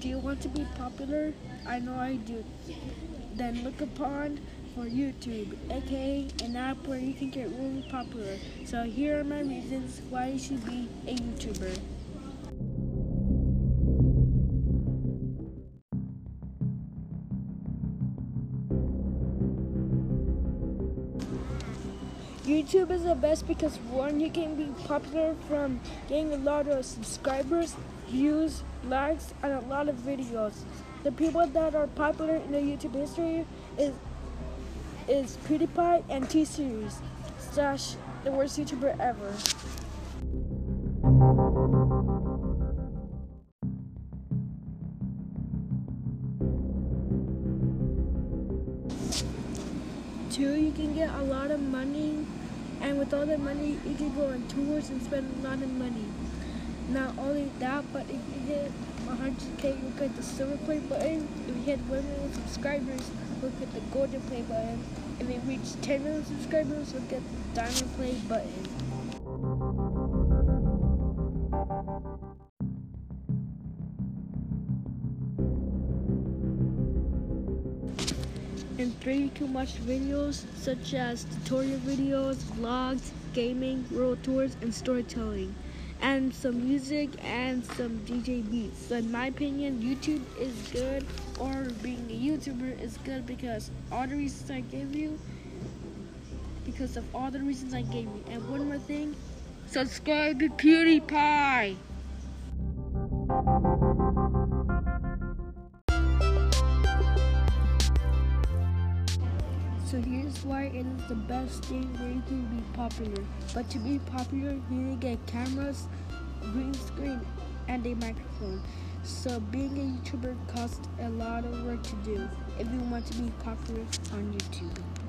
Do you want to be popular? I know I do. Then look upon for YouTube, aka an app where you can get really popular. So here are my reasons why you should be a YouTuber. YouTube is the best because one, you can be popular from getting a lot of subscribers, views, likes, and a lot of videos. The people that are popular in the YouTube history is is PewDiePie and T-Series slash the worst YouTuber ever. Two, you can get a lot of money, with all the money, you can go on tours and spend a lot of money. Not only that, but if you hit 100k, you'll get the silver play button. If you hit 1 million subscribers, you'll get the golden play button. If you reach 10 million subscribers, you'll get the diamond play button. And three, can watch videos such as tutorial videos, vlogs, gaming, world tours, and storytelling. And some music and some DJ beats. So in my opinion, YouTube is good or being a YouTuber is good because all the reasons I gave you, because of all the reasons I gave you. And one more thing, subscribe to PewDiePie! So here's why it is the best thing where you can be popular. But to be popular, you need to get cameras, green screen, and a microphone. So being a YouTuber costs a lot of work to do if you want to be popular on YouTube.